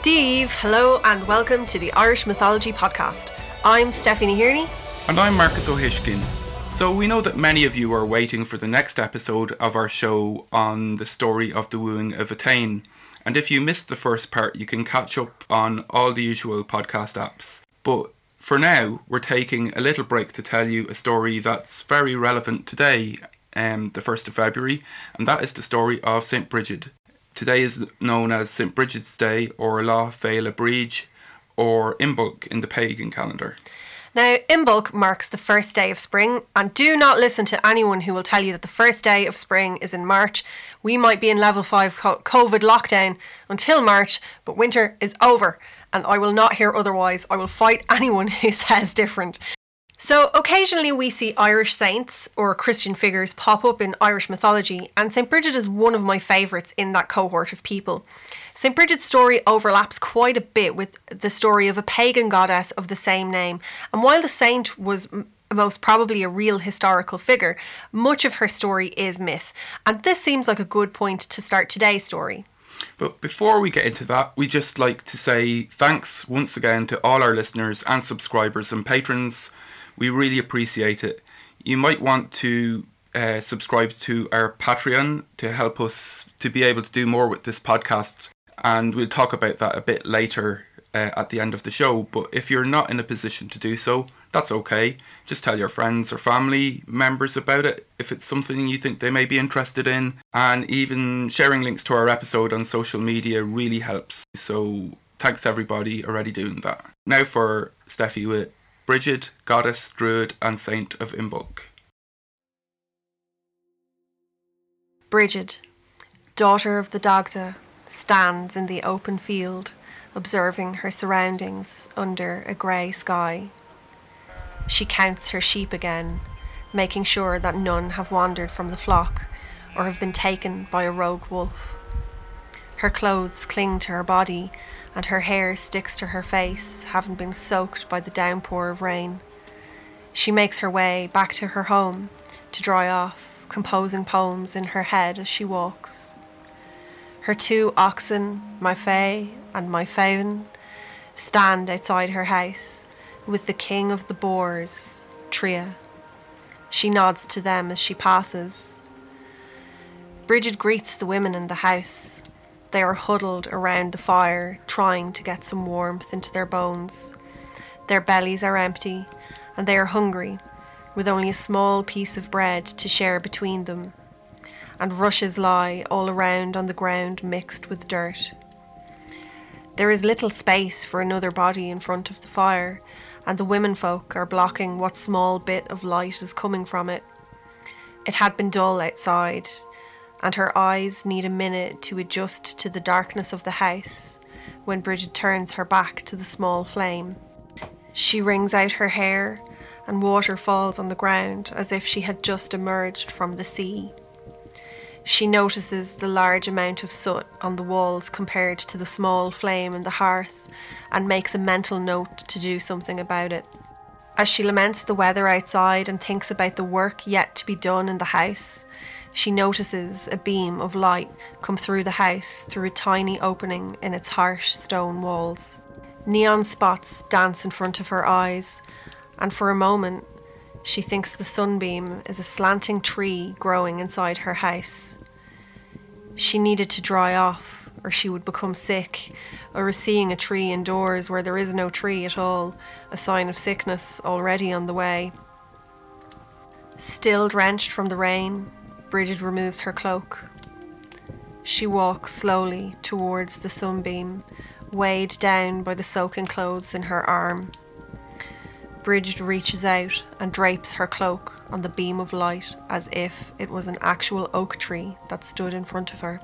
Steve, hello, and welcome to the Irish Mythology Podcast. I'm Stephanie Hearney. And I'm Marcus O'Hishkin. So, we know that many of you are waiting for the next episode of our show on the story of the wooing of Etain. And if you missed the first part, you can catch up on all the usual podcast apps. But for now, we're taking a little break to tell you a story that's very relevant today, um, the 1st of February, and that is the story of St. Bridget. Today is known as St. Bridget's Day or La Féile Bríd or Imbolc in the pagan calendar. Now, Imbolc marks the first day of spring, and do not listen to anyone who will tell you that the first day of spring is in March. We might be in level 5 COVID lockdown until March, but winter is over, and I will not hear otherwise. I will fight anyone who says different. So, occasionally we see Irish saints or Christian figures pop up in Irish mythology, and St. Bridget is one of my favourites in that cohort of people. St. Bridget's story overlaps quite a bit with the story of a pagan goddess of the same name, and while the saint was most probably a real historical figure, much of her story is myth, and this seems like a good point to start today's story. But before we get into that, we just like to say thanks once again to all our listeners and subscribers and patrons we really appreciate it. You might want to uh, subscribe to our Patreon to help us to be able to do more with this podcast. And we'll talk about that a bit later uh, at the end of the show. But if you're not in a position to do so, that's okay. Just tell your friends or family members about it if it's something you think they may be interested in. And even sharing links to our episode on social media really helps. So thanks everybody already doing that. Now for Steffi with Bridget, goddess, druid, and saint of Imbolc. Brigid, daughter of the Dagda, stands in the open field, observing her surroundings under a grey sky. She counts her sheep again, making sure that none have wandered from the flock or have been taken by a rogue wolf. Her clothes cling to her body and her hair sticks to her face, having been soaked by the downpour of rain. She makes her way back to her home to dry off, composing poems in her head as she walks. Her two oxen, my Fay and my Faun, stand outside her house with the king of the boars, Tria. She nods to them as she passes. Bridget greets the women in the house, they are huddled around the fire, trying to get some warmth into their bones. Their bellies are empty, and they are hungry, with only a small piece of bread to share between them. And rushes lie all around on the ground mixed with dirt. There is little space for another body in front of the fire, and the women folk are blocking what small bit of light is coming from it. It had been dull outside, and her eyes need a minute to adjust to the darkness of the house when Bridget turns her back to the small flame. She wrings out her hair, and water falls on the ground as if she had just emerged from the sea. She notices the large amount of soot on the walls compared to the small flame in the hearth and makes a mental note to do something about it. As she laments the weather outside and thinks about the work yet to be done in the house, she notices a beam of light come through the house through a tiny opening in its harsh stone walls. Neon spots dance in front of her eyes, and for a moment, she thinks the sunbeam is a slanting tree growing inside her house. She needed to dry off, or she would become sick, or is seeing a tree indoors where there is no tree at all, a sign of sickness already on the way. Still drenched from the rain, Bridget removes her cloak. She walks slowly towards the sunbeam, weighed down by the soaking clothes in her arm. Bridget reaches out and drapes her cloak on the beam of light as if it was an actual oak tree that stood in front of her.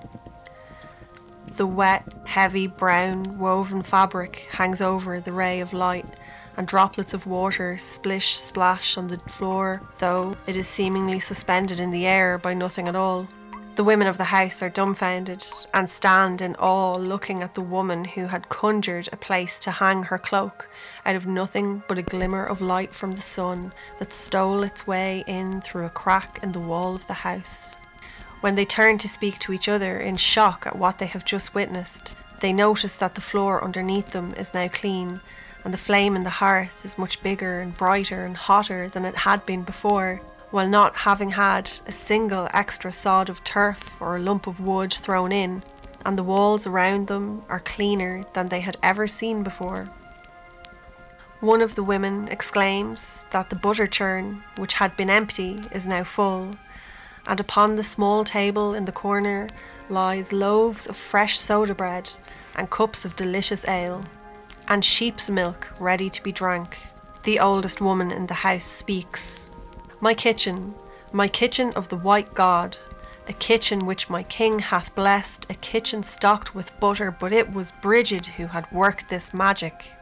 The wet, heavy brown woven fabric hangs over the ray of light and droplets of water splish splash on the floor, though it is seemingly suspended in the air by nothing at all. The women of the house are dumbfounded and stand in awe looking at the woman who had conjured a place to hang her cloak out of nothing but a glimmer of light from the sun that stole its way in through a crack in the wall of the house. When they turn to speak to each other in shock at what they have just witnessed, They notice that the floor underneath them is now clean, and the flame in the hearth is much bigger and brighter and hotter than it had been before, while not having had a single extra sod of turf or a lump of wood thrown in, and the walls around them are cleaner than they had ever seen before. One of the women exclaims that the butter churn, which had been empty, is now full, and upon the small table in the corner lies loaves of fresh soda bread and cups of delicious ale, and sheep's milk ready to be drank. The oldest woman in the house speaks. My kitchen, my kitchen of the white God, a kitchen which my king hath blessed, a kitchen stocked with butter, but it was Bridget who had worked this magic.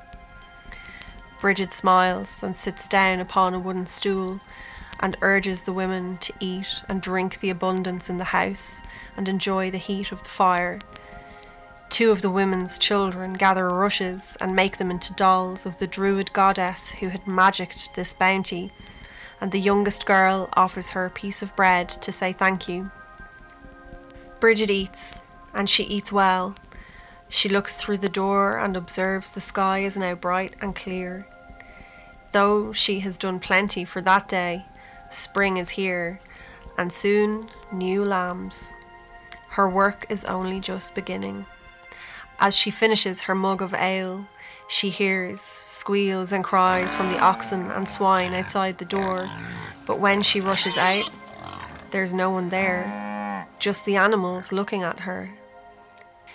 Bridget smiles and sits down upon a wooden stool and urges the women to eat and drink the abundance in the house and enjoy the heat of the fire. Two of the women's children gather rushes and make them into dolls of the druid goddess who had magicked this bounty, and the youngest girl offers her a piece of bread to say thank you. Bridget eats, and she eats well. She looks through the door and observes the sky is now bright and clear. Though she has done plenty for that day, spring is here, and soon new lambs. Her work is only just beginning. As she finishes her mug of ale, she hears squeals and cries from the oxen and swine outside the door, but when she rushes out, there's no one there, just the animals looking at her.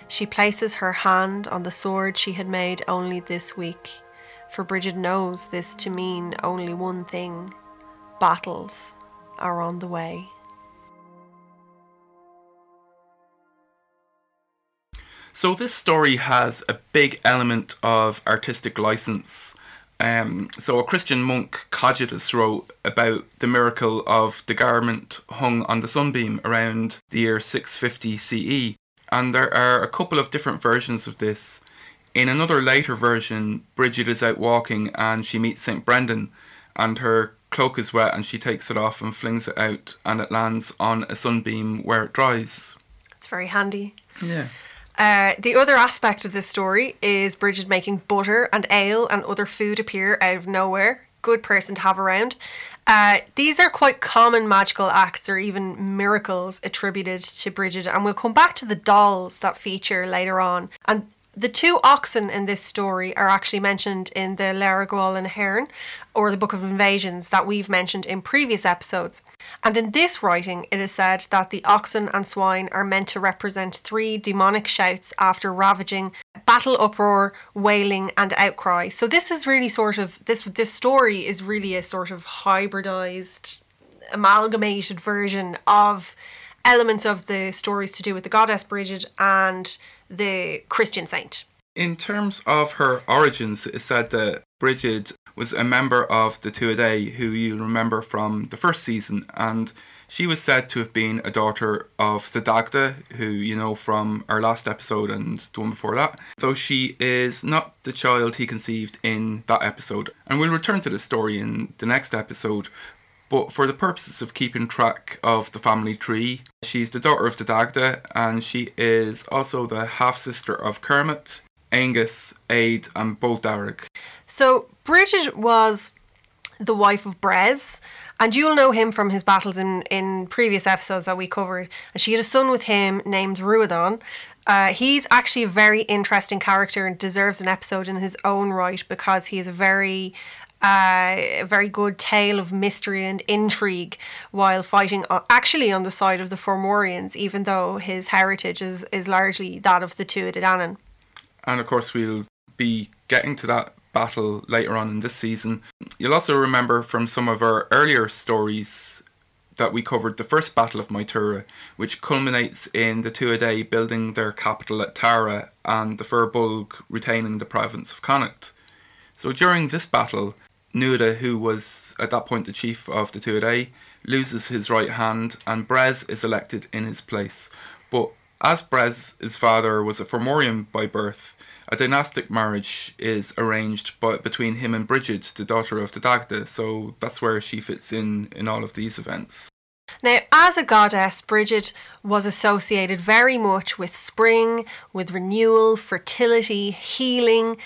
She places her hand on the sword she had made only this week for Bridget knows this to mean only one thing battles are on the way. So, this story has a big element of artistic license. Um, so, a Christian monk, Cogitus, wrote about the miracle of the garment hung on the sunbeam around the year 650 CE. And there are a couple of different versions of this. In another later version, Bridget is out walking and she meets St. Brendan, and her cloak is wet and she takes it off and flings it out, and it lands on a sunbeam where it dries. It's very handy. Yeah. Uh, the other aspect of this story is Bridget making butter and ale and other food appear out of nowhere. Good person to have around. Uh, these are quite common magical acts or even miracles attributed to Bridget, and we'll come back to the dolls that feature later on. And the two oxen in this story are actually mentioned in the Lebor Gabála Érenn, or the Book of Invasions that we've mentioned in previous episodes. And in this writing, it is said that the oxen and swine are meant to represent three demonic shouts after ravaging battle uproar, wailing, and outcry. So this is really sort of this this story is really a sort of hybridized, amalgamated version of elements of the stories to do with the goddess Bridget and the Christian saint. In terms of her origins, it's said that Bridget was a member of the Tuatha, who you'll remember from the first season, and she was said to have been a daughter of the Dagda, who you know from our last episode and the one before that. Though she is not the child he conceived in that episode. And we'll return to the story in the next episode, but for the purposes of keeping track of the family tree, she's the daughter of the Dagda and she is also the half sister of Cermait, Angus, Aid, and Bodb Derg. So Bridget was the wife of Bres, and you'll know him from his battles in, in previous episodes that we covered. And she had a son with him named Ruadán. Uh, he's actually a very interesting character and deserves an episode in his own right because he is a very Uh, a very good tale of mystery and intrigue while fighting uh, actually on the side of the Fomorians, even though his heritage is, is largely that of the Tuatha Dé Danann. And of course, we'll be getting to that battle later on in this season. You'll also remember from some of our earlier stories that we covered the first Battle of Moytura, which culminates in the Tuatha building their capital at Tara and the Fir Bolg retaining the province of Connacht. So during this battle, Nuada, who was at that point the chief of the Tuatha, loses his right hand and Bres is elected in his place. But as Bres's father was a Fomorian by birth, a dynastic marriage is arranged by, between him and Bridget, the daughter of the Dagda, so that's where she fits in in all of these events. Now, as a goddess, Bridget was associated very much with spring, with renewal, fertility, healing,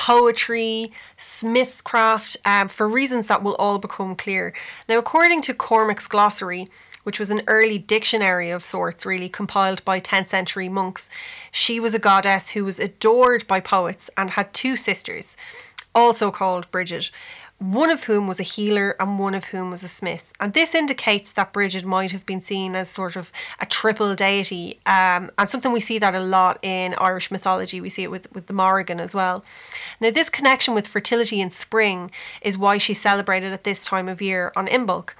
poetry, smithcraft, um, for reasons that will all become clear. Now, according to Cormac's Glossary, which was an early dictionary of sorts, really compiled by 10th century monks, she was a goddess who was adored by poets and had two sisters, also called Bridget one of whom was a healer and one of whom was a smith. And this indicates that Bridget might have been seen as sort of a triple deity, um, and something we see that a lot in Irish mythology. We see it with, with the Morrigan as well. Now, this connection with fertility in spring is why she's celebrated at this time of year on Imbolc.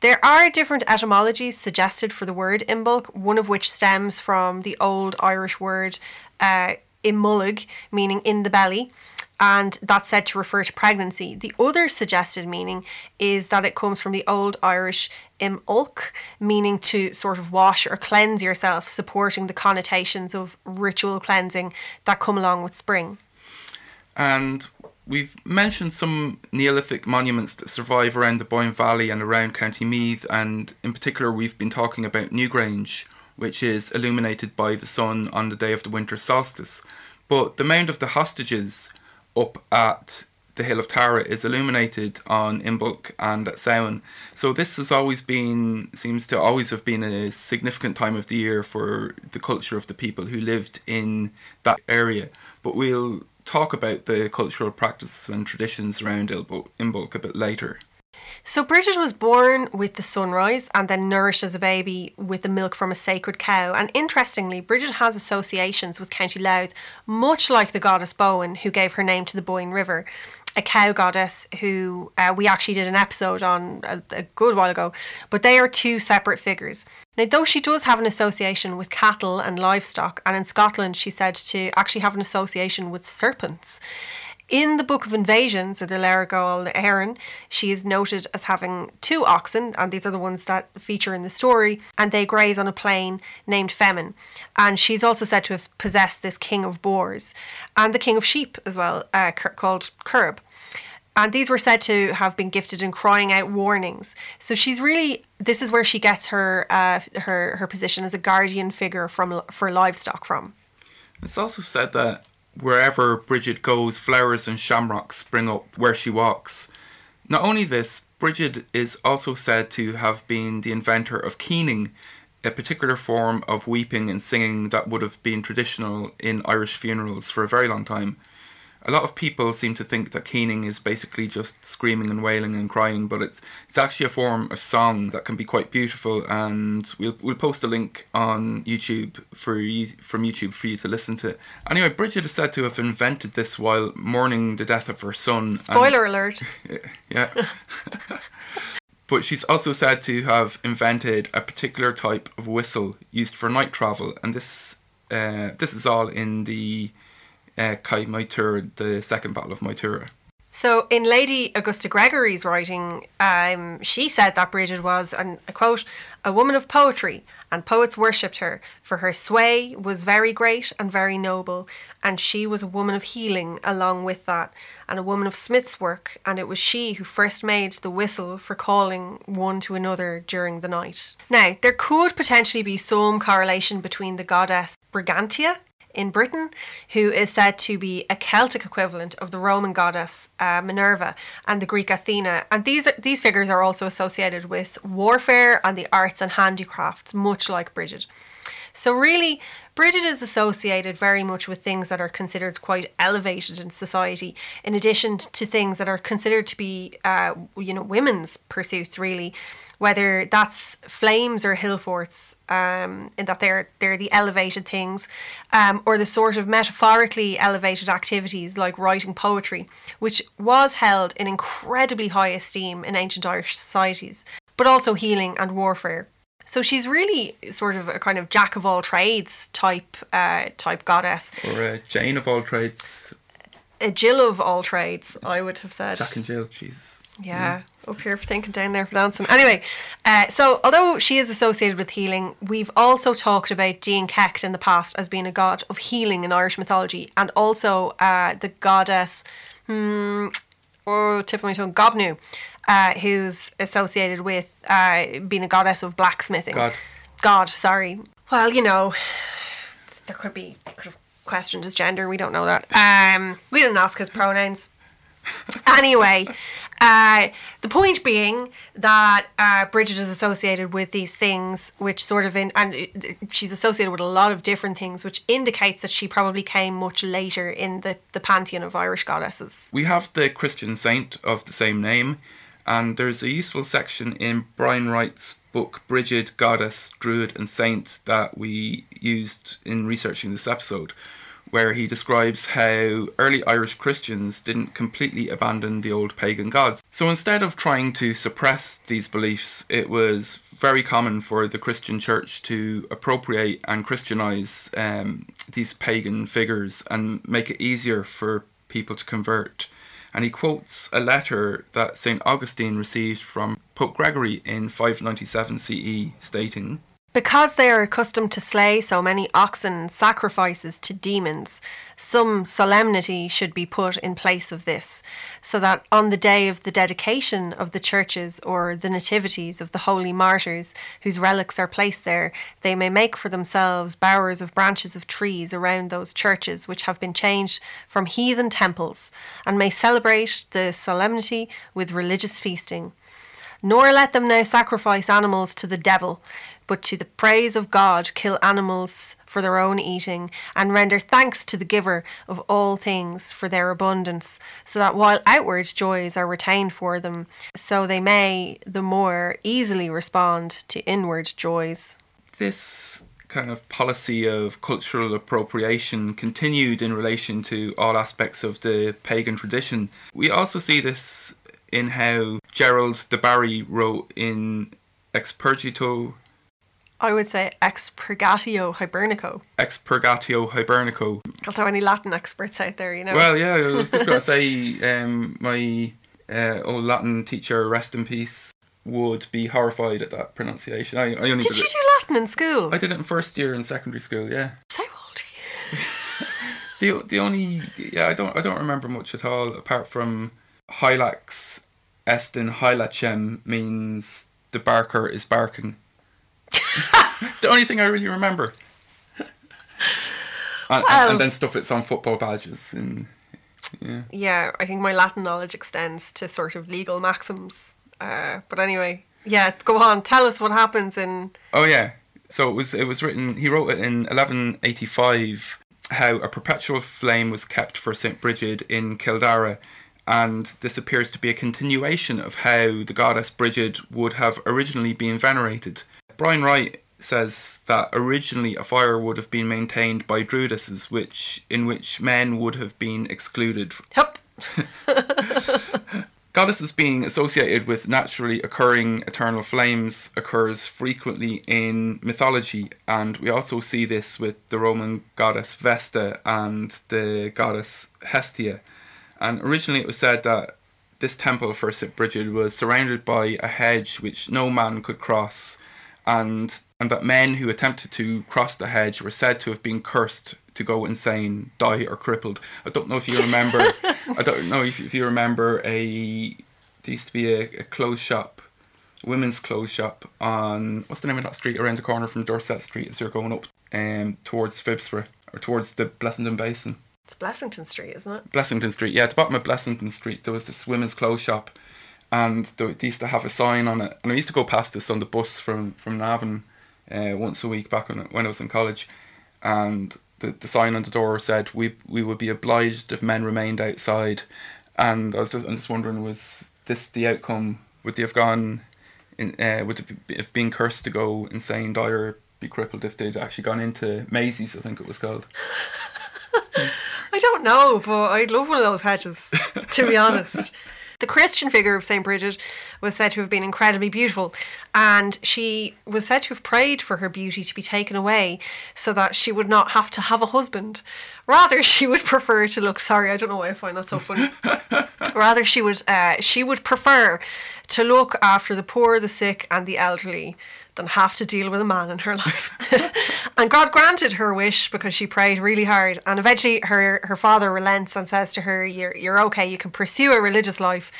There are different etymologies suggested for the word Imbolc, one of which stems from the old Irish word uh, meaning in the belly and that's said to refer to pregnancy. The other suggested meaning is that it comes from the Old Irish im ulk, meaning to sort of wash or cleanse yourself, supporting the connotations of ritual cleansing that come along with spring. And we've mentioned some Neolithic monuments that survive around the Boyne Valley and around County Meath, and in particular, we've been talking about Newgrange, which is illuminated by the sun on the day of the winter solstice. But the Mound of the Hostages up at the Hill of Tara is illuminated on Imbolc and at Samhain. So this has always been, seems to always have been a significant time of the year for the culture of the people who lived in that area. But we'll talk about the cultural practices and traditions around Imbolc a bit later. So Bridget was born with the sunrise and then nourished as a baby with the milk from a sacred cow. And interestingly, Bridget has associations with County Louth, much like the goddess Boann, who gave her name to the Boyne River. A cow goddess who uh, we actually did an episode on a, a good while ago, but they are two separate figures. Now, though she does have an association with cattle and livestock, and in Scotland she's said to actually have an association with serpents, in the Book of Invasions, or the Lebor Gabála Érenn, she is noted as having two oxen, and these are the ones that feature in the story, and they graze on a plain named Femin. And she's also said to have possessed this king of boars and the king of sheep as well, uh, called Curb. And these were said to have been gifted in crying out warnings. So she's really this is where she gets her uh, her her position as a guardian figure from for livestock from. It's also said that wherever Bridget goes, flowers and shamrocks spring up where she walks. Not only this, Bridget is also said to have been the inventor of keening, a particular form of weeping and singing that would have been traditional in Irish funerals for a very long time a lot of people seem to think that keening is basically just screaming and wailing and crying, but it's it's actually a form of song that can be quite beautiful. And we'll we'll post a link on YouTube for you from YouTube for you to listen to. Anyway, Bridget is said to have invented this while mourning the death of her son. Spoiler and, alert. Yeah. but she's also said to have invented a particular type of whistle used for night travel, and this uh, this is all in the uh, Cath Maige Tuired, the second Battle of Moytura. So, in Lady Augusta Gregory's writing, um, she said that Bridget was, and I quote, a woman of poetry, and poets worshipped her, for her sway was very great and very noble, and she was a woman of healing along with that, and a woman of smith's work, and it was she who first made the whistle for calling one to another during the night. Now, there could potentially be some correlation between the goddess Brigantia in Britain, who is said to be a Celtic equivalent of the Roman goddess uh, Minerva and the Greek Athena. And these these figures are also associated with warfare and the arts and handicrafts, much like Bridget. So really, Bridget is associated very much with things that are considered quite elevated in society, in addition to things that are considered to be, uh, you know, women's pursuits. Really, whether that's flames or hill forts, um, in that they're they're the elevated things, um, or the sort of metaphorically elevated activities like writing poetry, which was held in incredibly high esteem in ancient Irish societies, but also healing and warfare. So she's really sort of a kind of jack of all trades type uh, type goddess, or a Jane of all trades, a Jill of all trades. I would have said Jack and Jill. She's yeah, mm. up here for thinking, down there for dancing. Anyway, uh, so although she is associated with healing, we've also talked about Dian Cecht in the past as being a god of healing in Irish mythology, and also uh, the goddess. Hmm, oh, tip of my tongue, Goibniu, uh, who's associated with uh, being a goddess of blacksmithing. God. God, sorry. Well, you know, there could be could have questioned his gender. We don't know that. Um, we didn't ask his pronouns. Anyway, uh, the point being that uh, Bridget is associated with these things, which sort of in, and she's associated with a lot of different things, which indicates that she probably came much later in the, the pantheon of Irish goddesses. We have the Christian saint of the same name, and there's a useful section in Brian Wright's book Bridget, Goddess, Druid, and Saint that we used in researching this episode, where he describes how early Irish Christians didn't completely abandon the old pagan gods. So instead of trying to suppress these beliefs, it was very common for the Christian church to appropriate and Christianize um, these pagan figures and make it easier for people to convert and he quotes a letter that St. Augustine received from Pope Gregory in 597 CE, stating, Because they are accustomed to slay so many oxen and sacrifices to demons, some solemnity should be put in place of this, so that on the day of the dedication of the churches or the nativities of the holy martyrs whose relics are placed there, they may make for themselves bowers of branches of trees around those churches which have been changed from heathen temples, and may celebrate the solemnity with religious feasting. Nor let them now sacrifice animals to the devil, but to the praise of God kill animals for their own eating, and render thanks to the giver of all things for their abundance, so that while outward joys are retained for them, so they may the more easily respond to inward joys. This kind of policy of cultural appropriation continued in relation to all aspects of the pagan tradition. We also see this in how Gerald de Barry wrote in Expurgito I would say expurgatio hibernico. Expurgatio Hibernico. Although any Latin experts out there, you know. Well, yeah, I was just going to say um, my uh, old Latin teacher, rest in peace, would be horrified at that pronunciation. I, I only Did did you it, do Latin in school? I did it in first year in secondary school. Yeah. So old are you? The the only yeah I don't I don't remember much at all apart from Hylax Estin Hylachem means the barker is barking. It's the only thing I really remember. and, and- Well- and then stuff that's on football badges and yeah. Yeah, I think my Latin knowledge extends to sort of legal maxims. Uh, but anyway, yeah, go on. Tell us what happens in. Oh yeah. So it was it was written he wrote it in 1185 how a perpetual flame was kept for St Bridget in Kildare and this appears to be a continuation of how the goddess Bridget would have originally been venerated. Brian Wright says that originally a fire would have been maintained by druidesses which in which men would have been excluded Hup! Goddesses being associated with naturally occurring eternal flames occurs frequently in mythology, and we also see this with the Roman goddess Vesta and the goddess Hestia. And originally it was said that this temple for St. Bridget was surrounded by a hedge which no man could cross, and, and that men who attempted to cross the hedge were said to have been cursed to go insane, die, or crippled. I don't know if you remember. I don't know if, if you remember a. There used to be a, a clothes shop, a women's clothes shop on what's the name of that street around the corner from Dorset Street as you're going up um towards Phibsborough or towards the Blessington Basin. It's Blessington Street, isn't it? Blessington Street. Yeah, at the bottom of Blessington Street, there was this women's clothes shop, and they, they used to have a sign on it. And I used to go past this on the bus from from Navan uh, once a week back when when I was in college, and the, the sign on the door said we we would be obliged if men remained outside, and I was just, I'm just wondering was this the outcome? Would they have gone? In, uh, would it be, have been cursed to go insane, die, or be crippled if they'd actually gone into Maisie's? I think it was called. I don't know, but I'd love one of those hedges, to be honest. The Christian figure of St. Bridget was said to have been incredibly beautiful, and she was said to have prayed for her beauty to be taken away so that she would not have to have a husband. Rather, she would prefer to look. Sorry, I don't know why I find that so funny. Rather, she would uh, she would prefer to look after the poor, the sick, and the elderly than have to deal with a man in her life. and God granted her wish because she prayed really hard. And eventually her, her father relents and says to her, You're you're okay, you can pursue a religious life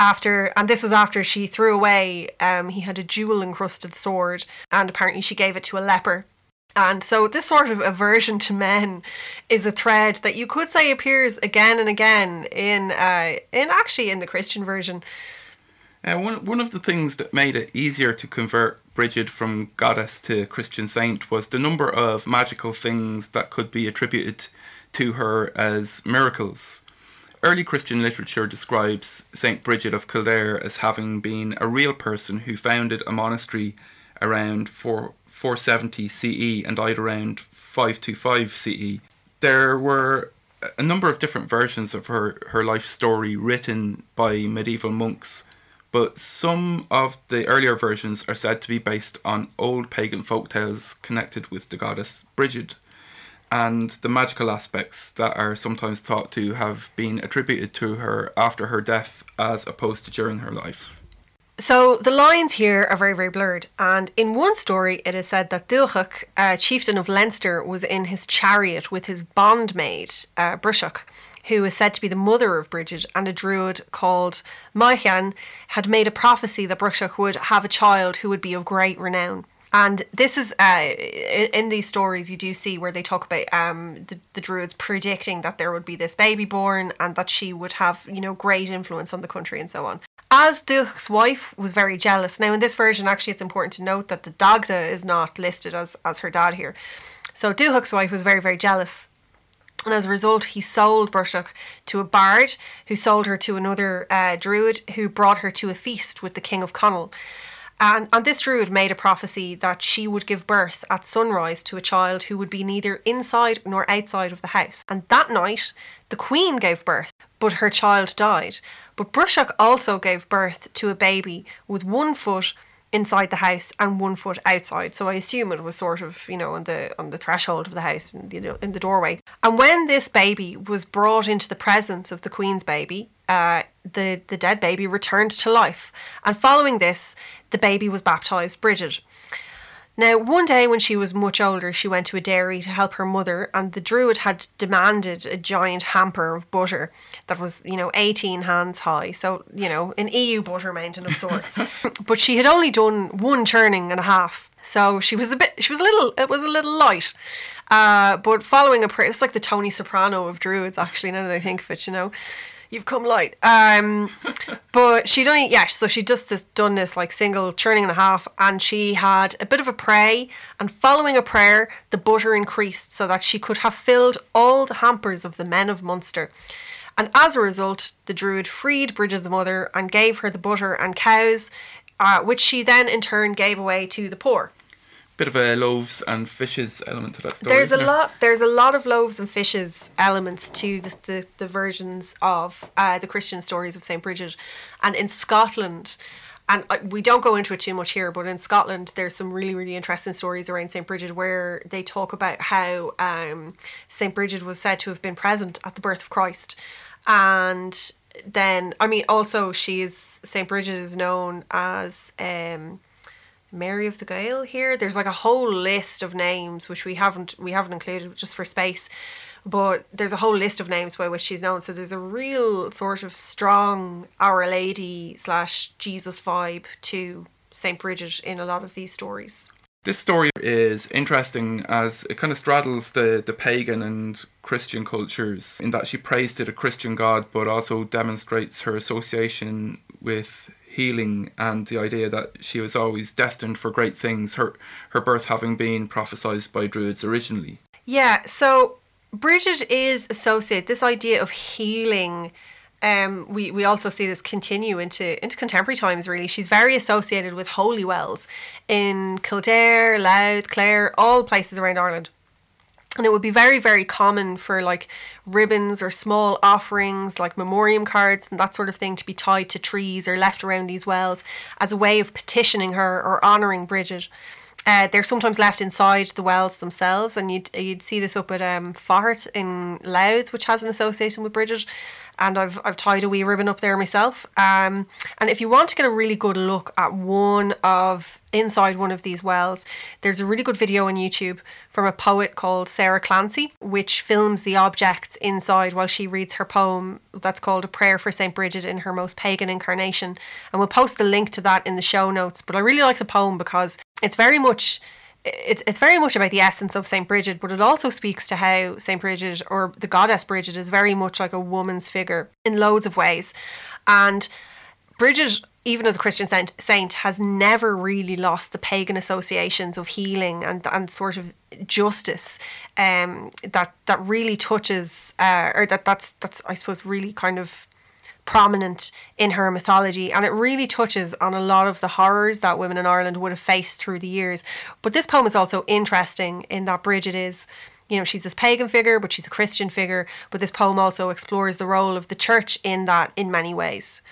after and this was after she threw away um he had a jewel encrusted sword and apparently she gave it to a leper and so this sort of aversion to men is a thread that you could say appears again and again in uh, in actually in the Christian version. Uh, one one of the things that made it easier to convert Bridget from goddess to Christian saint was the number of magical things that could be attributed to her as miracles. Early Christian literature describes Saint Bridget of Kildare as having been a real person who founded a monastery around 4, 470 CE and died around 525 CE. There were a number of different versions of her, her life story written by medieval monks, but some of the earlier versions are said to be based on old pagan folk tales connected with the goddess Brigid and the magical aspects that are sometimes thought to have been attributed to her after her death as opposed to during her life. So the lines here are very, very blurred. And in one story, it is said that Dubthach, uh, chieftain of Leinster, was in his chariot with his bondmaid, uh, who is said to be the mother of Bridget, and a druid called Maihan had made a prophecy that Brushach would have a child who would be of great renown. And this is uh, in these stories you do see where they talk about um, the, the druids predicting that there would be this baby born and that she would have you know great influence on the country and so on. As Dubthach's wife was very jealous. Now in this version, actually, it's important to note that the Dagda is not listed as as her dad here. So Dubthach's wife was very very jealous and as a result, he sold Brushach to a bard who sold her to another uh, druid who brought her to a feast with the king of Connaught. And, and this druid made a prophecy that she would give birth at sunrise to a child who would be neither inside nor outside of the house. And that night, the queen gave birth, but her child died. But Brushach also gave birth to a baby with one foot inside the house and one foot outside. So I assume it was sort of, you know, on the on the threshold of the house and you know in the doorway. And when this baby was brought into the presence of the queen's baby, uh, the the dead baby returned to life. And following this, the baby was baptized Bridget. Now, one day when she was much older, she went to a dairy to help her mother, and the druid had demanded a giant hamper of butter that was, you know, 18 hands high. So, you know, an EU butter mountain of sorts. but she had only done one churning and a half. So she was a bit, she was a little, it was a little light. Uh, but following a prayer, it's like the Tony Soprano of druids, actually, now that I think of it, you know you've come light. Um, but she'd only yeah, so she just this, done this like single churning and a half, and she had a bit of a pray, and following a prayer, the butter increased so that she could have filled all the hampers of the men of Munster. And as a result, the druid freed Bridget's mother and gave her the butter and cows, uh, which she then in turn gave away to the poor bit of a loaves and fishes element to that story. There's a there? lot. There's a lot of loaves and fishes elements to the the, the versions of uh, the Christian stories of Saint Bridget, and in Scotland. And we don't go into it too much here, but in Scotland, there's some really, really interesting stories around St. Bridget where they talk about how um, St. Bridget was said to have been present at the birth of Christ. And then, I mean, also, she is, St. Bridget is known as um, Mary of the Gael here. There's like a whole list of names which we haven't we haven't included just for space. But there's a whole list of names by which she's known. So there's a real sort of strong Our Lady slash Jesus vibe to Saint Bridget in a lot of these stories. This story is interesting as it kind of straddles the, the pagan and Christian cultures in that she prays to the Christian God but also demonstrates her association with healing and the idea that she was always destined for great things, her, her birth having been prophesied by Druids originally. Yeah, so Bridget is associated, this idea of healing. Um, we, we also see this continue into into contemporary times. Really, she's very associated with holy wells in Kildare, Louth, Clare, all places around Ireland and it would be very very common for like ribbons or small offerings like memoriam cards and that sort of thing to be tied to trees or left around these wells as a way of petitioning her or honouring Bridget. Uh, they're sometimes left inside the wells themselves, and you'd you'd see this up at um, in Louth, which has an association with Bridget, and I've I've tied a wee ribbon up there myself. Um, and if you want to get a really good look at one of inside one of these wells. There's a really good video on YouTube from a poet called Sarah Clancy, which films the objects inside while she reads her poem that's called A Prayer for St. Bridget in her most pagan incarnation. And we'll post the link to that in the show notes. But I really like the poem because it's very much it's it's very much about the essence of Saint Bridget, but it also speaks to how Saint Bridget or the goddess Bridget is very much like a woman's figure in loads of ways, and Bridget. Even as a Christian saint, saint, has never really lost the pagan associations of healing and, and sort of justice um, that that really touches uh, or that that's that's I suppose really kind of prominent in her mythology and it really touches on a lot of the horrors that women in Ireland would have faced through the years. But this poem is also interesting in that Bridget is you know, she's this pagan figure, but she's a Christian figure. But this poem also explores the role of the church in that in many ways.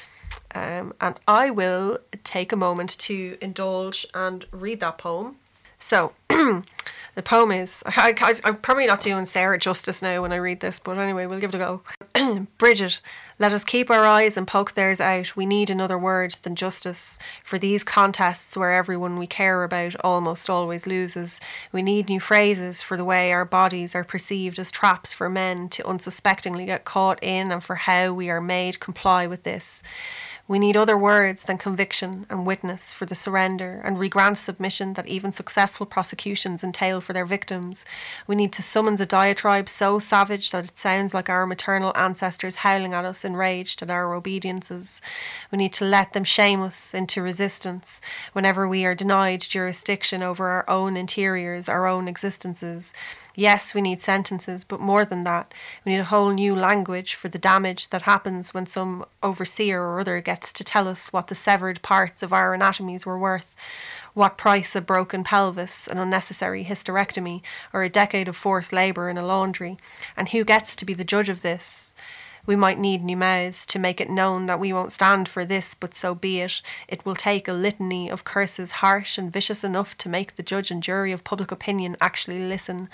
Um, and I will take a moment to indulge and read that poem. So, the poem is I, am probably not doing Sarah justice now when I read this, but anyway, we'll give it a go. Bridget, let us keep our eyes and poke theirs out. We need another word than justice. For these contests where everyone we care about almost always loses, we need new phrases for the way our bodies are perceived as traps for men to unsuspectingly get caught in and for how we are made comply with this. We need other words than conviction and witness for the surrender and regrant submission that even successful prosecutions entail for their victims. We need to summons a diatribe so savage that it sounds like our maternal ancestors howling at us enraged at our obediences. We need to let them shame us into resistance whenever we are denied jurisdiction over our own interiors, our own existences. Yes, we need sentences, but more than that, we need a whole new language for the damage that happens when some overseer or other gets to tell us what the severed parts of our anatomies were worth, what price a broken pelvis, an unnecessary hysterectomy, or a decade of forced labour in a laundry, and who gets to be the judge of this. We might need new mouths to make it known that we won't stand for this, but so be it. It will take a litany of curses harsh and vicious enough to make the judge and jury of public opinion actually listen.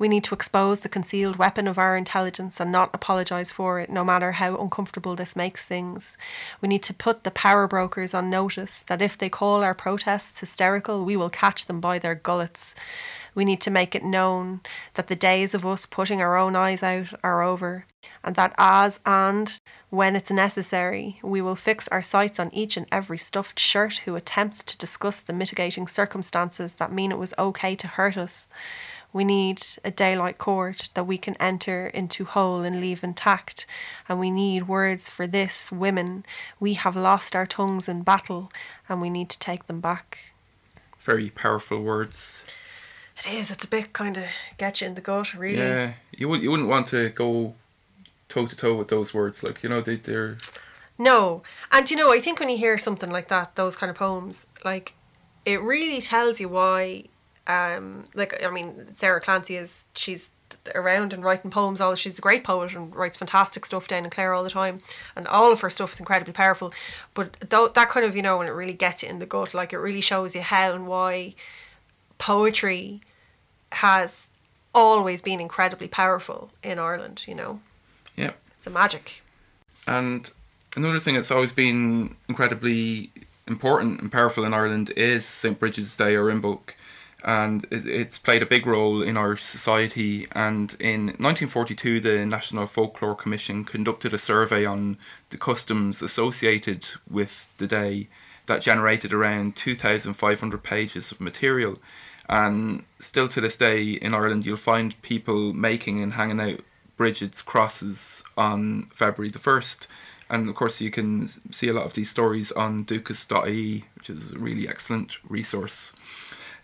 We need to expose the concealed weapon of our intelligence and not apologise for it, no matter how uncomfortable this makes things. We need to put the power brokers on notice that if they call our protests hysterical, we will catch them by their gullets. We need to make it known that the days of us putting our own eyes out are over, and that as and when it's necessary, we will fix our sights on each and every stuffed shirt who attempts to discuss the mitigating circumstances that mean it was okay to hurt us. We need a daylight court that we can enter into whole and leave intact. And we need words for this, women. We have lost our tongues in battle and we need to take them back. Very powerful words. It is. It's a bit kind of get you in the gut, really. Yeah, you would you wouldn't want to go toe to toe with those words, like you know they they're. No, and you know I think when you hear something like that, those kind of poems, like it really tells you why. Um, like I mean, Sarah Clancy is she's around and writing poems all she's a great poet and writes fantastic stuff down in Clare all the time and all of her stuff is incredibly powerful but though that kind of you know when it really gets you in the gut like it really shows you how and why poetry has always been incredibly powerful in Ireland, you know. Yeah. It's a magic. And another thing that's always been incredibly important and powerful in Ireland is St. Bridget's Day or Imbolc. And it's played a big role in our society. And in 1942, the National Folklore Commission conducted a survey on the customs associated with the day that generated around 2,500 pages of material. And still to this day in Ireland, you'll find people making and hanging out Bridget's crosses on February the 1st. And of course, you can see a lot of these stories on duchas.ie, which is a really excellent resource.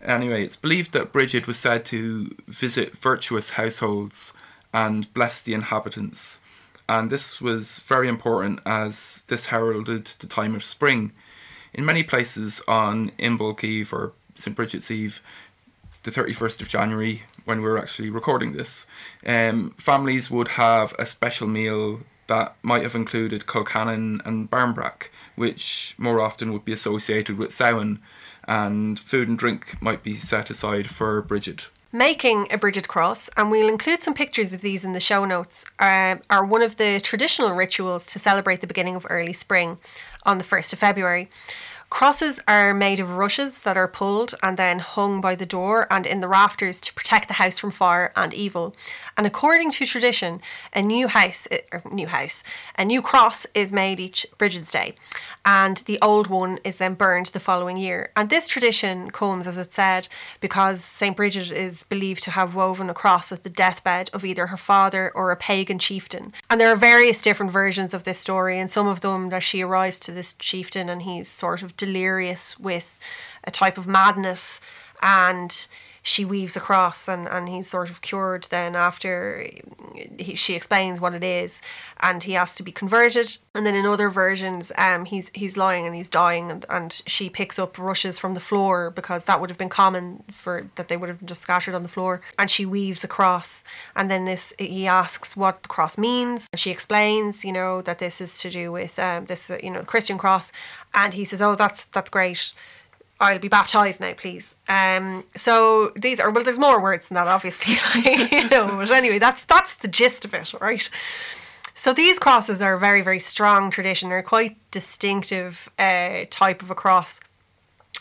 Anyway, it's believed that Bridget was said to visit virtuous households and bless the inhabitants. And this was very important as this heralded the time of spring. In many places on Imbolc Eve or St. Bridget's Eve, the 31st of January, when we are actually recording this, um, families would have a special meal that might have included colcannon and barmbrack, which more often would be associated with Samhain, and food and drink might be set aside for Bridget. Making a Bridget cross, and we'll include some pictures of these in the show notes, uh, are one of the traditional rituals to celebrate the beginning of early spring on the 1st of February. Crosses are made of rushes that are pulled and then hung by the door and in the rafters to protect the house from fire and evil. And according to tradition, a new house, or new house, a new cross is made each Bridget's Day, and the old one is then burned the following year. And this tradition comes, as it said, because Saint Bridget is believed to have woven a cross at the deathbed of either her father or a pagan chieftain. And there are various different versions of this story, and some of them that she arrives to this chieftain and he's sort of delirious with a type of madness. And she weaves across and, and he's sort of cured then after he, she explains what it is and he has to be converted. And then in other versions um he's he's lying and he's dying and, and she picks up rushes from the floor because that would have been common for that they would have just scattered on the floor and she weaves across. And then this he asks what the cross means and she explains you know that this is to do with um this you know the Christian cross. And he says oh that's that's great I'll be baptized now, please. Um, so these are well, there's more words than that, obviously, you know. But anyway, that's that's the gist of it, right? So these crosses are a very very strong tradition. They're quite distinctive uh, type of a cross,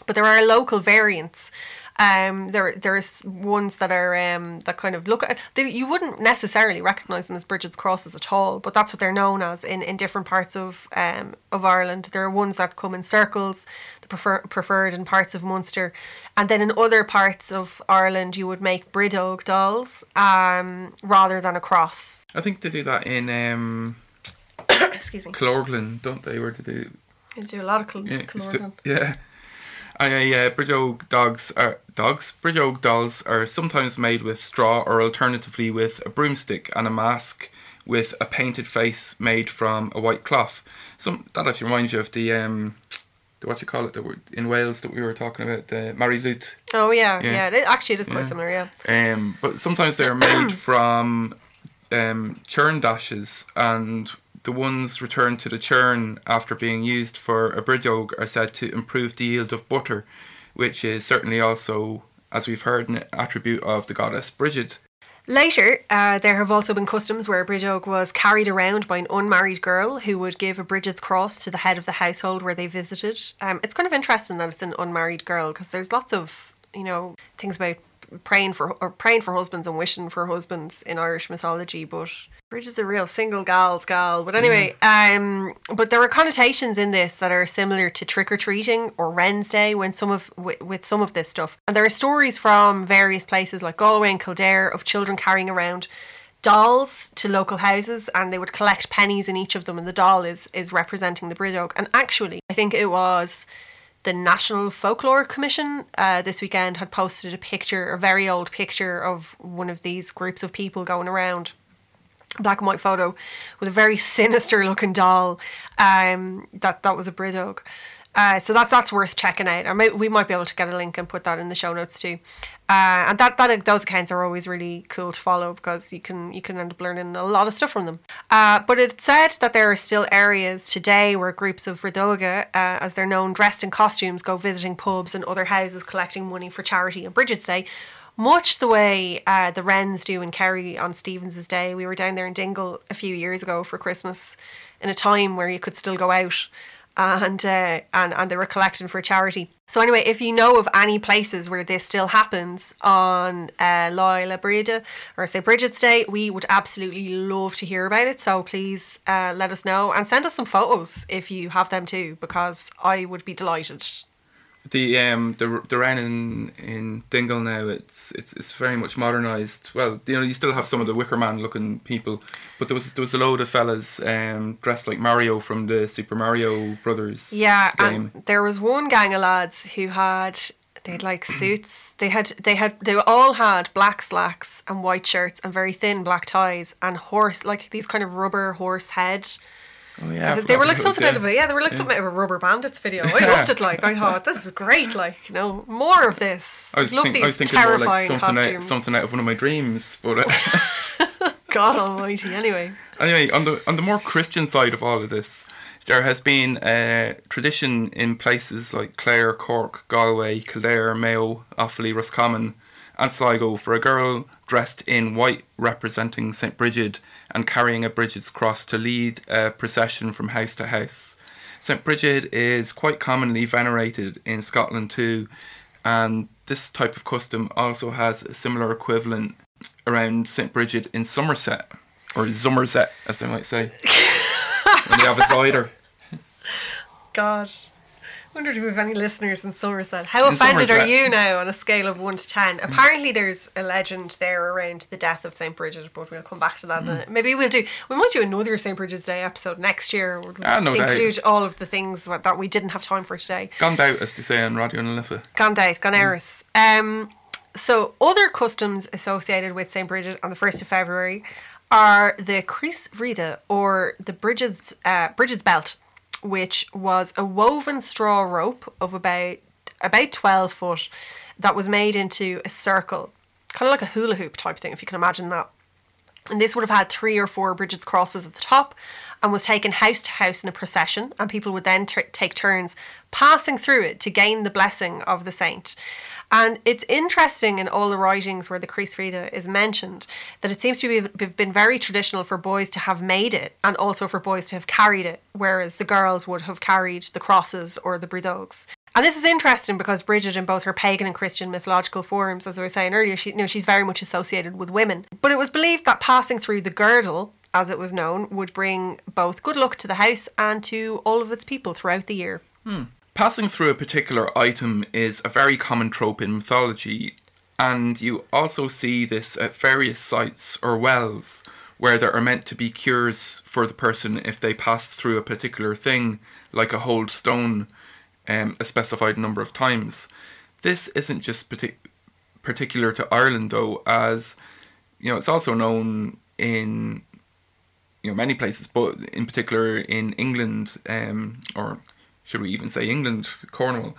but there are local variants. Um, there there's ones that are um, that kind of look at they, you wouldn't necessarily recognize them as Bridget's crosses at all, but that's what they're known as in, in different parts of um, of Ireland. There are ones that come in circles, the prefer, preferred in parts of Munster, and then in other parts of Ireland you would make Bridóg dolls um, rather than a cross. I think they do that in um, Excuse me. Clorglen, don't they? Where they do They do a lot of cl- yeah, yeah. And uh, yeah, Bridge Oak dogs are dogs. Bridge dolls are sometimes made with straw, or alternatively with a broomstick and a mask with a painted face made from a white cloth. Some that actually reminds you of the um, the what you call it that were in Wales that we were talking about the Mari Lwyd. Oh yeah, Yeah. yeah. it- actually, it is quite Yeah. similar. Yeah. Um, but sometimes they're made from um, churn dashes, and the ones returned to the churn after being used for a oak are said to improve the yield of butter, which is certainly also, as we've heard, an attribute of the goddess Bridget. Later, uh, there have also been customs where a oak was carried around by an unmarried girl who would give a Bridget's cross to the head of the household where they visited. Um, it's kind of interesting that it's an unmarried girl because there's lots of you know things about praying for or praying for husbands and wishing for husbands in Irish mythology, but Bridget's a real single gal's gal. But anyway, um, but there are connotations in this that are similar to trick or treating or Wren's Day when some of with, with some of this stuff. And there are stories from various places like Galway and Kildare of children carrying around dolls to local houses and they would collect pennies in each of them and the doll is is representing the Bridog. And actually, I think it was the National Folklore Commission uh, this weekend had posted a picture, a very old picture of one of these groups of people going around black and white photo with a very sinister looking doll. Um, that that was a Bridog. Uh, so that that's worth checking out. I might, we might be able to get a link and put that in the show notes too. Uh, and that, that those accounts are always really cool to follow because you can you can end up learning a lot of stuff from them. Uh, but it said that there are still areas today where groups of Ridoga, uh, as they're known, dressed in costumes, go visiting pubs and other houses collecting money for charity on Bridget's Day much the way uh, the Wrens do in Kerry on Stevens's Day. We were down there in Dingle a few years ago for Christmas, in a time where you could still go out, and uh, and and they were collecting for charity. So anyway, if you know of any places where this still happens on uh, Loyla Breda or say Bridget's Day, we would absolutely love to hear about it. So please uh, let us know and send us some photos if you have them too, because I would be delighted. The um the the Wren in in Dingle now it's it's it's very much modernized. Well, you know you still have some of the Wicker Man looking people, but there was there was a load of fellas um dressed like Mario from the Super Mario Brothers Yeah, game. and there was one gang of lads who had they had like suits. They had they had they all had black slacks and white shirts and very thin black ties and horse like these kind of rubber horse head. Oh yeah, they were like something yeah. out of a yeah, they were like something out of a Rubberbandits video. I loved it. Like I thought this is great. Like you know more of this. I was, love think, these I was thinking more like terrifying something out, something out of one of my dreams. But uh, God Almighty. Anyway, anyway, on the on the more Christian side of all of this, there has been a tradition in places like Clare, Cork, Galway, Kildare, Mayo, Offaly, Roscommon, and Sligo for a girl dressed in white representing St Bridget and carrying a Bridget's cross to lead a procession from house to house. St. Bridget is quite commonly venerated in Scotland too, and this type of custom also has a similar equivalent around St. Bridget in Somerset, or Somerset as they might say, when they have a cider. God. Wondered if we have any listeners in Somerset. How In offended are you now on a scale of 1 to 10? Apparently, there's a legend there around the death of St. Bridget, but we'll come back to that. a- Maybe we'll do, we might do another St. Bridget's Day episode next year. We'll Ah, no doubt. include all of the things that we didn't have time for today. Gone out, as they say on Raidió na Life. Gone out, gone Eris. Um, so, other customs associated with St. Bridget on the 1st of February are the Crios Bríde, or the Bridget's, uh, Bridget's Belt, which was a woven straw rope of about about 12 foot that was made into a circle, kind of like a hula hoop type thing, if you can imagine that. And this would have had three or four Bridget's crosses at the top and was taken house to house in a procession. And people would then t- take turns passing through it to gain the blessing of the saint. And it's interesting in all the writings where the Crios Bríde is mentioned that it seems to have been very traditional for boys to have made it and also for boys to have carried it, whereas the girls would have carried the crosses or the bridogs. And this is interesting because Bridget, in both her pagan and Christian mythological forms, as I was saying earlier, she, you know, she's very much associated with women. But it was believed that passing through the girdle, as it was known, would bring both good luck to the house and to all of its people throughout the year. Hmm. Passing through a particular item is a very common trope in mythology, and you also see this at various sites or wells where there are meant to be cures for the person if they pass through a particular thing, like a hold stone, um, a specified number of times. This isn't just partic- particular to Ireland, though, as you know, it's also known in you know many places, but in particular in England, um, or should we even say England, Cornwall.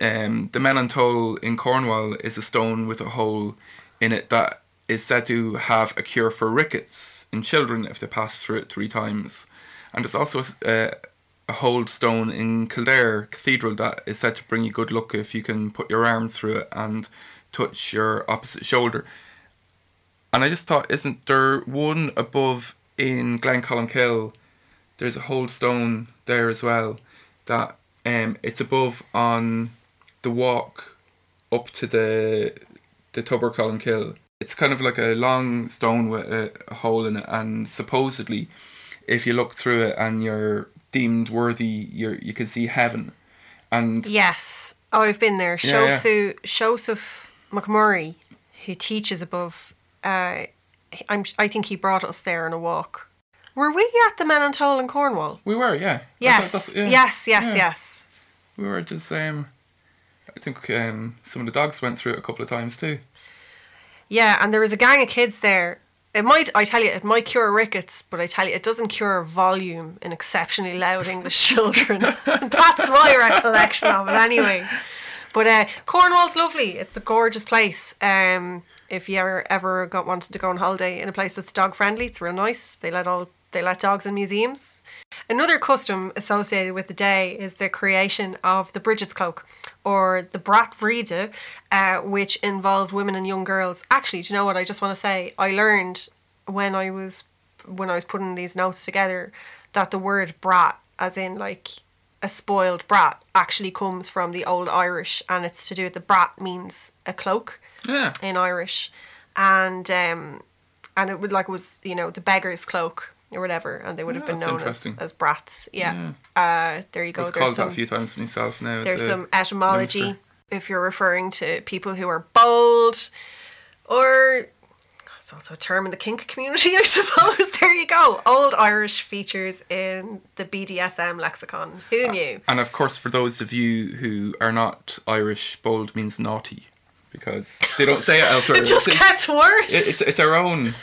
Um, the Men-an-Tol in Cornwall is a stone with a hole in it that is said to have a cure for rickets in children if they pass through it three times. And there's also a, a hold stone in Kildare Cathedral that is said to bring you good luck if you can put your arm through it and touch your opposite shoulder. And I just thought, isn't there one above in Glencolmcille? There's a hold stone there as well. That um, it's above on the walk up to the the Tubbercollinkill. It's kind of like a long stone with a, a hole in it, and supposedly, if you look through it and you're deemed worthy, you you can see heaven. And Yes. Oh, I've been there. Yeah, yeah. Joseph McMurray, who teaches above, uh, I'm, I think he brought us there on a walk. Were we at the Men-an-Tol in Cornwall? we were, yeah. Yes. that's- yeah. Yes, yes, Yeah. yes. We were just um, I think um, some of the dogs went through it a couple of times too. Yeah, and there was a gang of kids there. It might, I tell you, it might cure rickets, but I tell you, it doesn't cure volume in exceptionally loud English children. That's my recollection of it, anyway. But uh, Cornwall's lovely. It's a gorgeous place. Um, if you ever ever got wanted to go on holiday in a place that's dog friendly, it's real nice. They let all they let dogs in museums. Another custom associated with the day is the creation of the Bridget's cloak, or the Brat Bríde, uh, which involved women and young girls. Actually, do you know what? I just want to say I learned when I was when I was putting these notes together that the word brat, as in like a spoiled brat, actually comes from the old Irish, and it's to do with the brat means a cloak Yeah. in Irish, and um, and it would like was you know the beggar's cloak or whatever, and they would have Yeah, been known as, as brats. Yeah. Uh, there you go. was There's called that a few times myself now. there's some etymology youngster. if you're referring to people who are bold, or it's also a term in the kink community, I suppose. there you go. Old Irish features in the BDSM lexicon. Who knew? And of course, for those of you who are not Irish, bold means naughty because they don't say it elsewhere. It just It's- gets worse. it- it's, it's our own.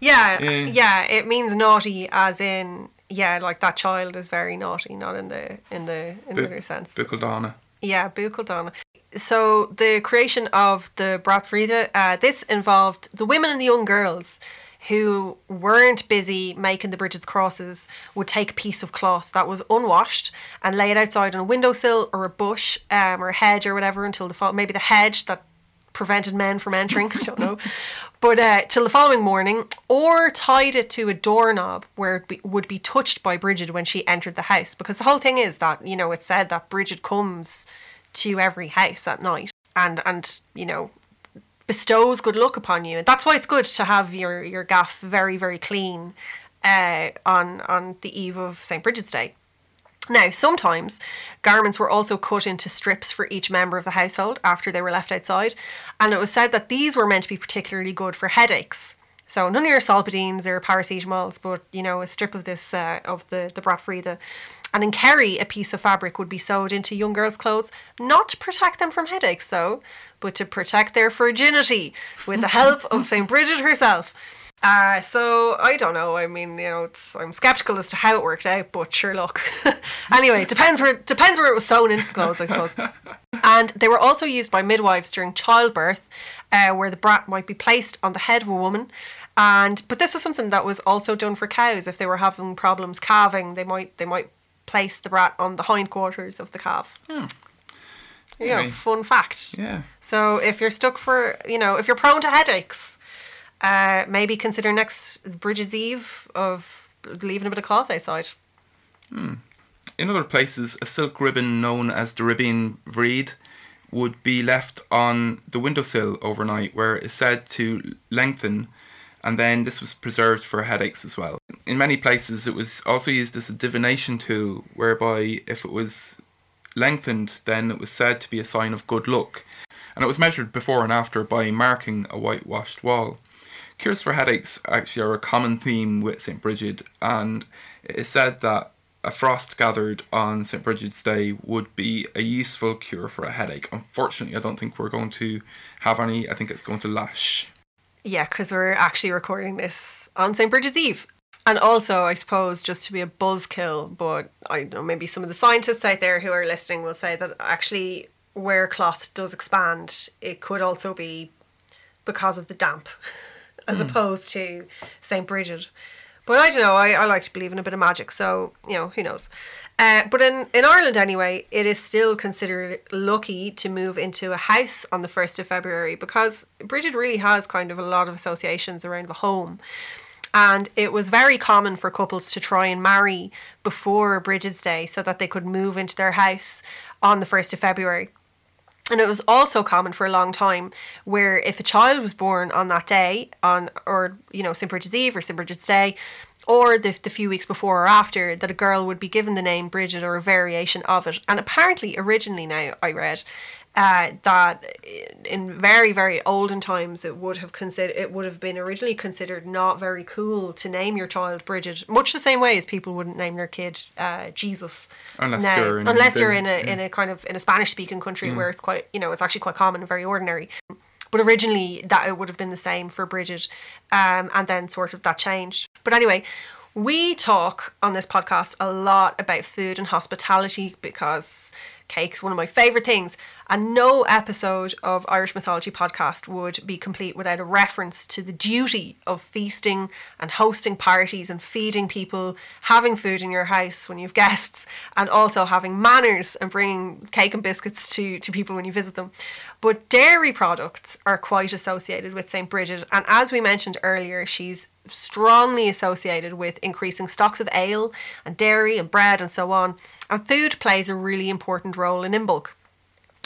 Yeah, Yeah. yeah, it means naughty as in yeah, like that child is very naughty, not in the in the in the Bu- other sense. Buchaldana. Yeah, Buchaldana. So the creation of the Brat Bríde, uh, this involved the women and the young girls who weren't busy making the Bridget's crosses would take a piece of cloth that was unwashed and lay it outside on a windowsill or a bush um, or a hedge or whatever until the fall. Maybe the hedge that prevented men from entering. I don't know. But uh, till the following morning, or tied it to a doorknob where it be, would be touched by Bridget when she entered the house. Because the whole thing is that you know it said that Bridget comes to every house at night and and you know bestows good luck upon you. And that's why it's good to have your your gaff very very clean uh, on on the eve of St Bridget's Day. Now, sometimes garments were also cut into strips for each member of the household after they were left outside, and it was said that these were meant to be particularly good for headaches. So none of your Solpadeines or paracetamols, but you know a strip of this uh, of the the Brat Bríde. And in Kerry, a piece of fabric would be sewed into young girls' clothes, not to protect them from headaches, though, but to protect their virginity with the help of St. Bridget herself. Uh, so I don't know. I mean, you know, it's, I'm skeptical as to how it worked out, but sure, look. anyway, it depends where depends where it was sewn into the clothes, I suppose. and they were also used by midwives during childbirth, uh, where the brat might be placed on the head of a woman. And but this was something that was also done for cows if they were having problems calving. They might they might place the brat on the hindquarters of the calf. Hmm. Yeah, Anyway. fun fact. Yeah. So if you're stuck for, you know, if you're prone to headaches, uh, maybe consider next Bridget's Eve of leaving a bit of cloth outside. In other places, a silk ribbon known as the ribbon vreed would be left on the windowsill overnight, where it is said to lengthen, and then this was preserved for headaches as well. In many places, it was also used as a divination tool, whereby if it was lengthened, then it was said to be a sign of good luck, and it was measured before and after by marking a whitewashed wall. Cures for headaches actually are a common theme with St. Bridget, and it is said that a frost gathered on St. Bridget's Day would be a useful cure for a headache. Unfortunately, I don't think we're going to have any. I think it's going to lash. Yeah, because we're actually recording this on St. Bridget's Eve. And also, I suppose, just to be a buzzkill, but I know, maybe some of the scientists out there who are listening will say that actually, where cloth does expand, it could also be because of the damp, as opposed to St. Bridget. But I don't know, I, I like to believe in a bit of magic, so, you know, who knows. Uh, but in, in Ireland, anyway, it is still considered lucky to move into a house on the 1st of February because Bridget really has kind of a lot of associations around the home. And it was very common for couples to try and marry before Bridget's Day so that they could move into their house on the 1st of February. And it was also common for a long time where if a child was born on that day, on or you know St Bridget's Eve or St Bridget's Day, or the, the few weeks before or after, that a girl would be given the name Bridget or a variation of it. And apparently, originally now I read uh, that in very very olden times it would have considered it would have been originally considered not very cool to name your child Bridget, much the same way as people wouldn't name their kid uh, Jesus. Unless now, you're in unless you're in a in a kind of in a Spanish speaking country where it's quite you know it's actually quite common and very ordinary. But originally that it would have been the same for Bridget, um, and then sort of that changed. But anyway, we talk on this podcast a lot about food and hospitality because cake's one of my favorite things, and no episode of Irish Mythology podcast would be complete without a reference to the duty of feasting and hosting parties and feeding people, having food in your house when you have guests, and also having manners and bringing cake and biscuits to, to people when you visit them. But dairy products are quite associated with St. Bridget, and as we mentioned earlier, she's strongly associated with increasing stocks of ale and dairy and bread and so on. And food plays a really important role in Imbolc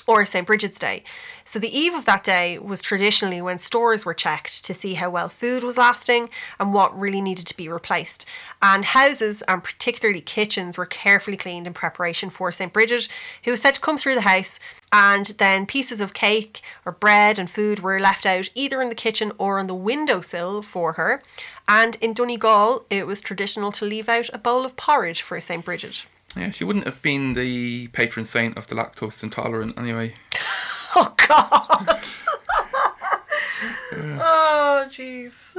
or St. Bridget's Day. So the eve of that day was traditionally when stores were checked to see how well food was lasting and what really needed to be replaced. And houses, and particularly kitchens, were carefully cleaned in preparation for St. Bridget, who was said to come through the house, and then pieces of cake or bread and food were left out either in the kitchen or on the windowsill for her. And in Donegal, it was traditional to leave out a bowl of porridge for St. Bridget. Yeah, she wouldn't have been the patron saint of the lactose intolerant anyway. Oh God. oh jeez.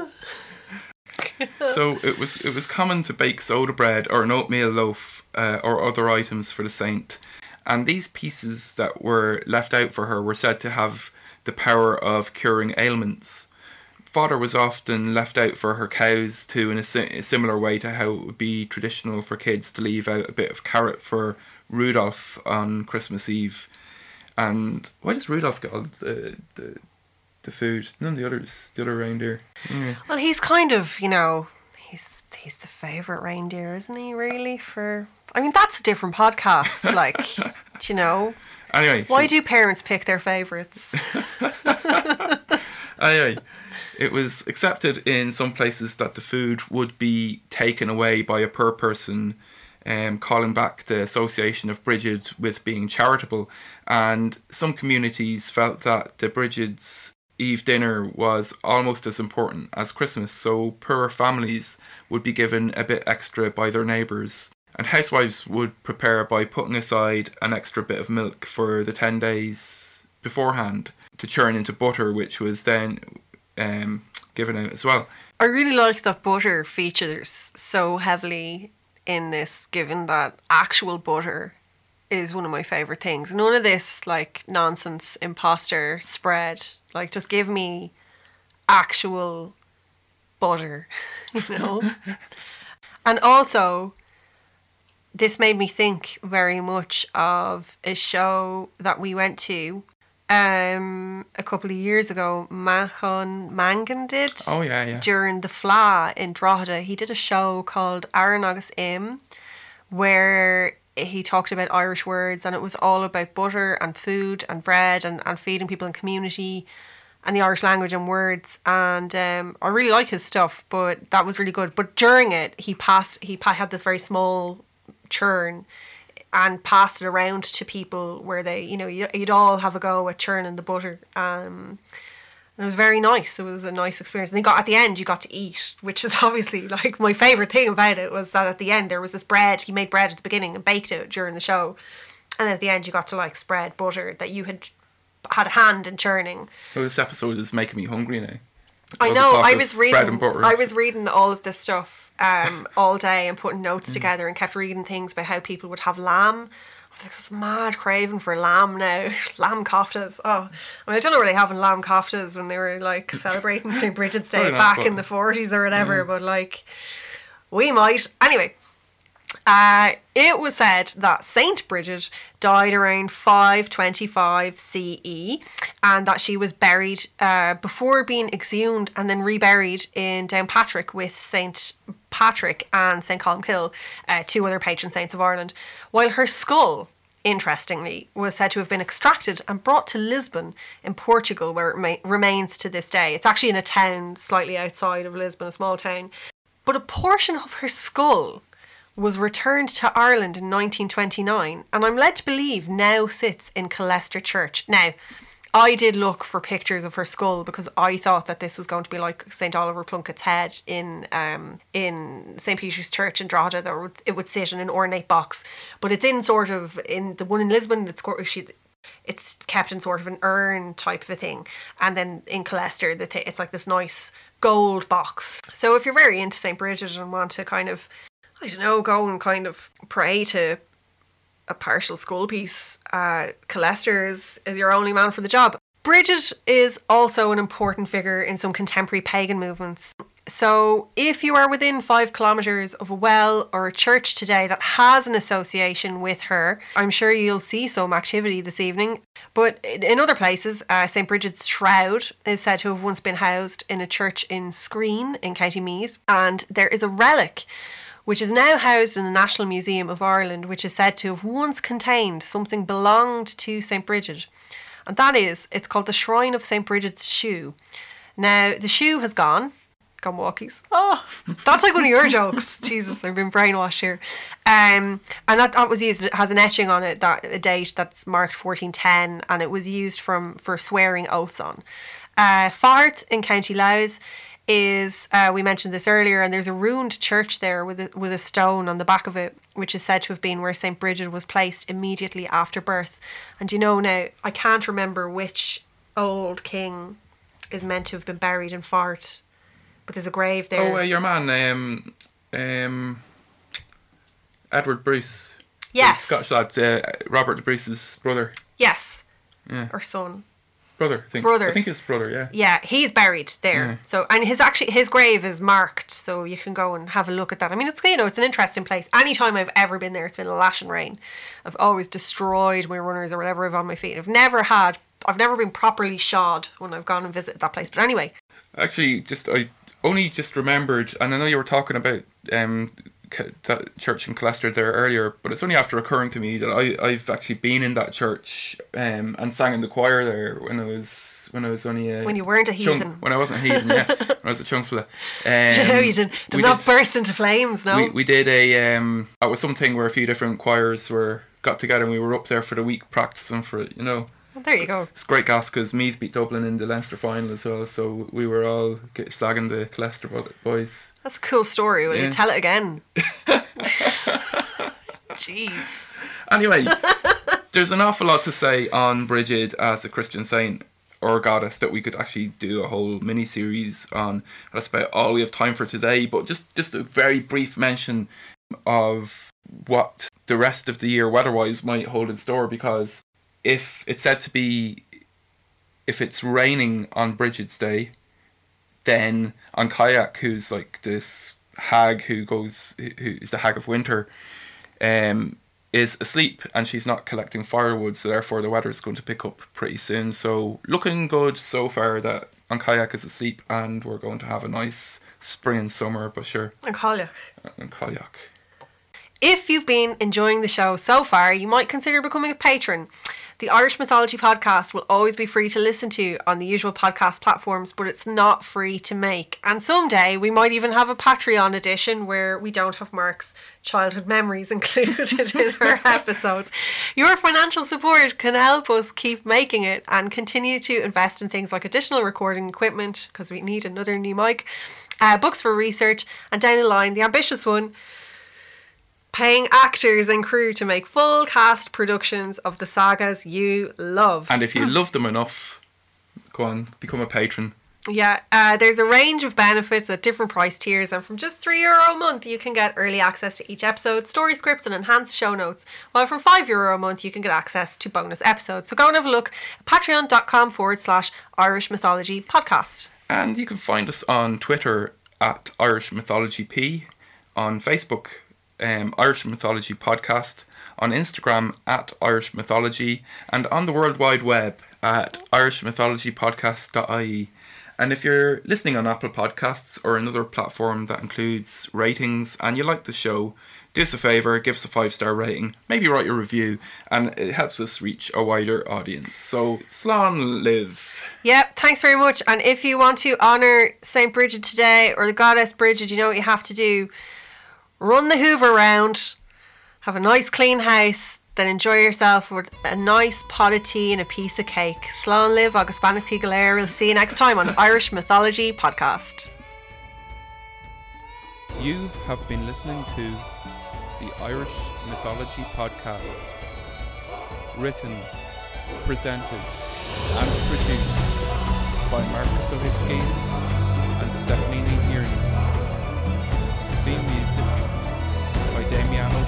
so it was it was common to bake soda bread or an oatmeal loaf uh, or other items for the saint, and these pieces that were left out for her were said to have the power of curing ailments. Fodder was often left out for her cows too, in a, si- a similar way to how it would be traditional for kids to leave out a bit of carrot for Rudolph on Christmas Eve. And why does Rudolph get all the the, the food. None of the others, the other reindeer. Yeah. Well, he's kind of, you know, he's he's the favorite reindeer, isn't he? Really? For I mean, that's a different podcast. like, do you know, Anyway, why do parents pick their favorites? Anyway, it was accepted in some places that the food would be taken away by a poor person, um, calling back the association of Bridget with being charitable. And some communities felt that the Bridget's Eve dinner was almost as important as Christmas, so poor families would be given a bit extra by their neighbours. And housewives would prepare by putting aside an extra bit of milk for the 10 days beforehand to churn into butter, which was then um, given out as well. I really like that butter features so heavily in this, given that actual butter is one of my favorite things. None of this like nonsense imposter spread. Like, just give me actual butter, you know? and also, this made me think very much of a show that we went to um a couple of years ago Manchán Magan did Oh, yeah, yeah. during the Fleadh in Drogheda. He did a show called Arán agus Im where he talked about Irish words and it was all about butter and food and bread and, and feeding people in community and the Irish language and words. And um, I really like his stuff but that was really good. But during it he passed he had this very small churn and passed it around to people where they you know you- you'd all have a go at churning the butter um, and it was very nice. It was a nice experience. And you got at the end, you got to eat, which is obviously like my favorite thing about it was that at the end there was this bread. He made bread at the beginning and baked it during the show, and then at the end you got to like spread butter that you had had a hand in churning. Well, this episode is making me hungry now. I know. I was reading. I was reading all of this stuff um, all day and putting Mm. notes together and kept reading things about how people would have lamb. I was this mad craving for lamb now. lamb koftas. Oh, I mean, I don't know where they having lamb koftas when they were like celebrating St. Bridget's Day not, back in the forties or whatever. But like, we might anyway. Uh, it was said that Saint Bridget died around 525 CE and that she was buried uh, before being exhumed and then reburied in Downpatrick with Saint Patrick and Saint Columkill, uh, two other patron saints of Ireland, while her skull interestingly, was said to have been extracted and brought to Lisbon in Portugal, where it ma- remains to this day. It's actually in a town slightly outside of Lisbon, a small town. But a portion of her skull was returned to Ireland in 1929, and I'm led to believe now sits in Killester Church. Now, I did look for pictures of her skull because I thought that this was going to be like St Oliver Plunkett's head in um in St Peter's Church in Drogheda. That it would sit in an ornate box, but it's in sort of in the one in Lisbon. It's she it's kept in sort of an urn type of a thing, and then in Killester, the th- it's like this nice gold box. So if you're very into St Bridget and want to kind of I don't know, go and kind of pray to a partial school piece. Uh, Killester is, is your only man for the job. Bridget is also an important figure in some contemporary pagan movements. So, if you are within five kilometres of a well or a church today that has an association with her, I'm sure you'll see some activity this evening. But in other places, uh, St Bridget's Shroud is said to have once been housed in a church in Skreen in County Meath, and there is a relic which is now housed in the National Museum of Ireland, which is said to have once contained something belonged to St. Bridget. And that is, it's called the Shrine of St. Bridget's Shoe. Now, the shoe has gone. Gone walkies. Oh, that's like one of your jokes. Jesus, I've been brainwashed here. Um, and that, that was used, it has an etching on it, that a date that's marked 1410, and it was used from for swearing oaths on. Uh, Faughart in County Louth is uh, we mentioned this earlier, and there's a ruined church there with a, with a stone on the back of it, which is said to have been where Saint Bridget was placed immediately after birth. And you know now, I can't remember which old king is meant to have been buried in Faughart, but there's a grave there. Oh, uh, your man, um, um, Edward Bruce. yes, Scottish lad, uh, Robert the Bruce's brother. yes, Yeah. or son. Brother. I think. Brother. I think his brother. Yeah. Yeah, he's buried there. Yeah. So and his actually his grave is marked, so you can go and have a look at that. I mean, it's you know it's an interesting place. Anytime I've ever been there, it's been a lash and rain. I've always destroyed my runners or whatever I've on my feet. I've never had. I've never been properly shod when I've gone and visited that place. But anyway, Actually, just I only just remembered, and I know you were talking about um that church in Killester there earlier, but it's only after occurring to me that I I've actually been in that church um and sang in the choir there when I was when I was only a When you weren't a chunk- heathen. when I wasn't a heathen, yeah, when I was a chunk fella. Um, you did, did not did- burst into flames. No, we, we did a um it was something where a few different choirs were got together and we were up there for the week practicing for it you know Well, there you go. it's great gas because Meath beat Dublin in the Leinster final as well so we were all slagging the Leicester boys That's a cool story. Will Yeah. you tell it again? Jeez. anyway there's an awful lot to say on Bridget as a Christian saint or goddess that we could actually do a whole mini series on that's about all we have time for today but just just a very brief mention of what the rest of the year weather-wise might hold in store because if it's said to be if it's raining on Bridget's day then an Chailleach who's like this hag who goes who is the hag of winter um is asleep and she's not collecting firewood so therefore the weather is going to pick up pretty soon so looking good so far that an Chailleach is asleep and we're going to have a nice spring and summer but sure And call you. an Chailleach If you've been enjoying the show so far, you might consider becoming a patron. The Irish Mythology podcast will always be free to listen to on the usual podcast platforms, but it's not free to make. And someday we might even have a Patreon edition where we don't have Mark's childhood memories included in our episodes. Your financial support can help us keep making it and continue to invest in things like additional recording equipment because we need another new mic, uh, books for research, and down the line, the ambitious one paying actors and crew to make full cast productions of the sagas you love. and if you love them enough go on become a patron yeah, uh, there's a range of benefits at different price tiers, and from just three euro a month, you can get early access to each episode, story scripts, and enhanced show notes. While from five euro a month, you can get access to bonus episodes. So go and have a look at patreon.com forward slash Irish Mythology Podcast. And you can find us on Twitter at Irish Mythology P, on Facebook, um, Irish Mythology Podcast, on Instagram at Irish Mythology, and on the World Wide Web at irishmythologypodcast.ie. And if you're listening on Apple Podcasts or another platform that includes ratings and you like the show, do us a favour, give us a five star rating, maybe write a review, and it helps us reach a wider audience. So, Slán libh. Yep, thanks very much. And if you want to honour St. Bridget today or the goddess Bridget, you know what you have to do. Run the Hoover round, have a nice clean house, then enjoy yourself with a nice pot of tea and a piece of cake. Slán libh, August Bannock Galera. We'll see you next time on Irish Mythology Podcast. You have been listening to the Irish Mythology Podcast. Written, presented, and produced by Marcus O'Hitchkin and Stephanie.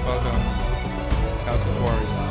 Well done. Now to warrior.